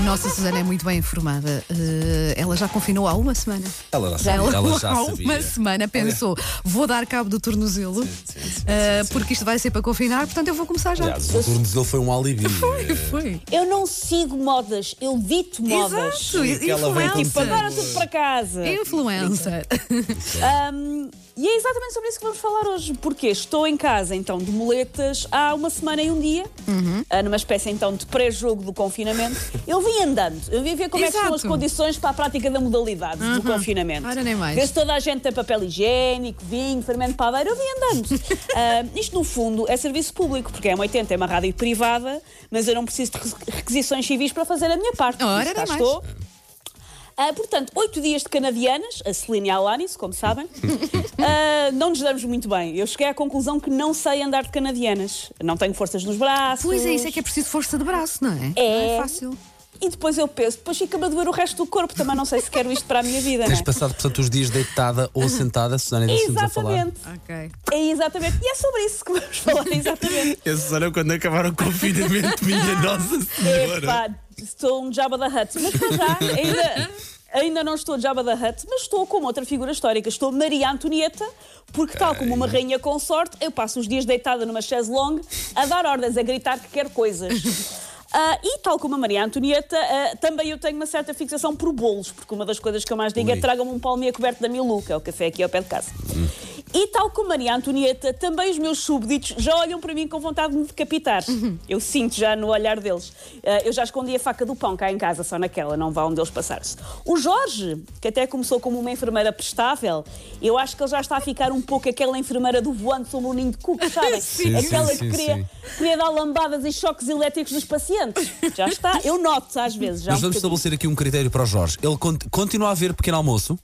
Nossa Susana é muito bem informada. Eh, ela já confinou há uma semana. Ela já sabia. Ela, Ela já há sabia. uma semana pensou: vou dar cabo do tornozelo, eh, porque isto vai ser para confinar, portanto eu vou começar já. Aliás, o tornozelo foi um alibi. Foi, foi. Eu não sigo modas, eu dito modas. Exato, com Tipo, influencer. agora tudo para casa. Influencer. Ahm, e é exatamente sobre isso que vamos falar hoje. Porque estou em casa, então, de muletas há uma semana e um dia, Uhum. ah, numa espécie, então, de pré-jogo do confinamento. Eu vim andando, eu vim ver como é que estão as Exato. Condições para a prática da modalidade do confinamento. Ora, nem mais. Ver se toda a gente tem papel higiênico, vinho, fermento padeiro, eu vim andando. Ah, isto, no fundo, é serviço público, porque é uma 80, é uma rádio privada, mas eu não preciso de re- requisições civis para fazer a minha parte. Ora, nem mais. estou. Ah, portanto, oito dias de canadianas, a Celine e a Alanis, como sabem, ah, não nos damos muito bem. Eu cheguei à conclusão que não sei andar de canadianas. Não tenho forças nos braços. Pois é, isso é que é preciso força de braço, não é? É. Não é fácil. E depois eu penso, depois fica-me a doer o resto do corpo. Também não sei se quero isto para a minha vida. Tens é? passado, portanto, os dias deitada ou sentada, Susana, ainda estamos a falar. Exatamente. Ok. É exatamente. E é sobre isso que vamos falar, exatamente. A Susana, quando acabar o confinamento, minha Nossa Epá, estou um Jabba da Hutt. Mas para já, ainda, ainda não estou Jabba da Hutt, mas estou como outra figura histórica. Estou Maria Antonieta, porque tal como uma rainha consorte, eu passo os dias deitada numa chaise longue a dar ordens, a gritar que quer coisas. Ah, e tal como a Maria Antonieta, ah, também eu tenho uma certa fixação por bolos, porque uma das coisas que eu mais digo é Ui. tragam-me um palmeia coberto da Milu, que é o café aqui ao pé de casa. E tal como Maria Antonieta, também os meus súbditos já olham para mim com vontade de me decapitar. Eu sinto já no olhar deles. Ah, eu já escondi a faca do pão cá em casa, só naquela, não vá onde eles passar-se. O Jorge, que até começou como uma enfermeira prestável, eu acho que ele já está a ficar um pouco aquela enfermeira do voante sobre o ninho de cuco, sabem? Sim, aquela sim, que queria, sim. queria dar lambadas e choques elétricos nos pacientes. Já está. Eu noto às vezes. Já Mas um vamos bocadinho. estabelecer aqui um critério para o Jorge. Ele con- continua a ver pequeno almoço?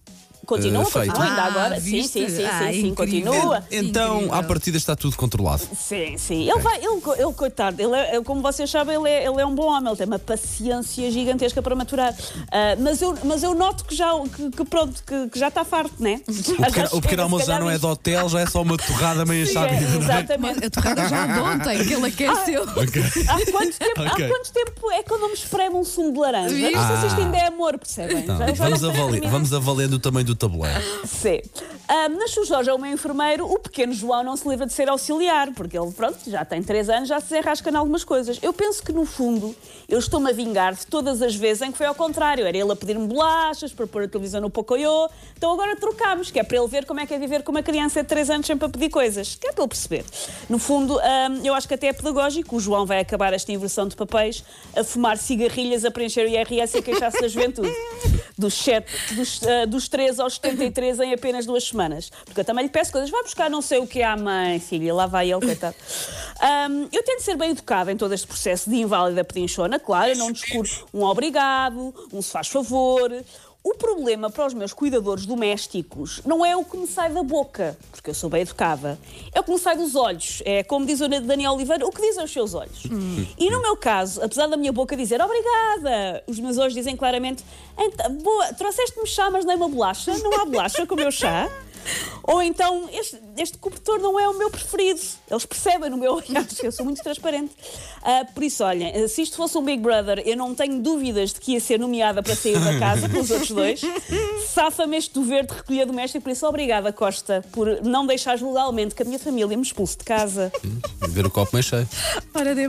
Continua, eh, feito. continua ainda Ah, agora. Sim, viste? sim, sim, Ah, sim, sim, continua. Então, Incrível. à partida está tudo controlado. Sim, sim. Ele vai, ele, ele coitado, ele é, como vocês sabem, ele é, ele é um bom homem, ele tem uma paciência gigantesca para maturar. Ah, mas, eu, mas eu noto que já, que, que pronto, que, que já está farto, né? O pequeno, o pequeno almoço já não é de hotel, já é só uma torrada meio Sim, chave. é, não é? exatamente. A torrada já de ontem, que ele aqueceu. Há quanto, tempo, Ok. há quanto tempo é que eu não me espremo um sumo de laranja? Viste? Não sei se isto Ah. ainda é amor, percebem? Já- já vamos, avali terminar. vamos avaliando o tamanho do tabuleiro. Sim. Mas se o Jorge é o meu enfermeiro, o pequeno João não se livra de ser auxiliar, porque ele, pronto, já tem três anos, já se desenrasca em algumas coisas. Eu penso que, no fundo, eu estou-me a vingar de todas as vezes em que foi ao contrário. Era ele a pedir-me bolachas para pôr a televisão no Pocoyo. Então agora trocámos, que é para ele ver como é que é viver com uma criança de três anos sempre a pedir coisas. Que é para ele perceber. No fundo, ah, eu acho que até é pedagógico. O João vai acabar esta inversão de papéis a fumar cigarrilhas, a preencher o IRS e a queixar-se da juventude. Dos, sete, dos, ah, dos 3 aos 73 em apenas duas semanas. Porque eu também lhe peço coisas. Vai buscar não sei o que à mãe, filha. Lá vai ele, coitado. Ahm, eu tento ser bem educada em todo este processo de inválida pedinchona. Claro, eu não descuro um obrigado, um se faz favor. O problema para os meus cuidadores domésticos não é o que me sai da boca, porque eu sou bem educada. É o que me sai dos olhos. É como diz o Daniel Oliveira, o que dizem os seus olhos. E no meu caso, apesar da minha boca dizer obrigada, os meus olhos dizem claramente "Então, boa, trouxeste-me chá, mas nem uma bolacha? Não há bolacha com o meu chá? Ou então, este, este cobertor não é o meu preferido. Eles percebem no meu olhar, que eu sou muito transparente. Ah, por isso, olhem, se isto fosse um Big Brother, eu não tenho dúvidas de que ia ser nomeada para sair da casa com os outros dois. Safa-me este dever de recolher doméstico, por isso, obrigada, Costa, por não deixares legalmente que a minha família me expulse de casa. Ver o copo meio cheio. Ora, dê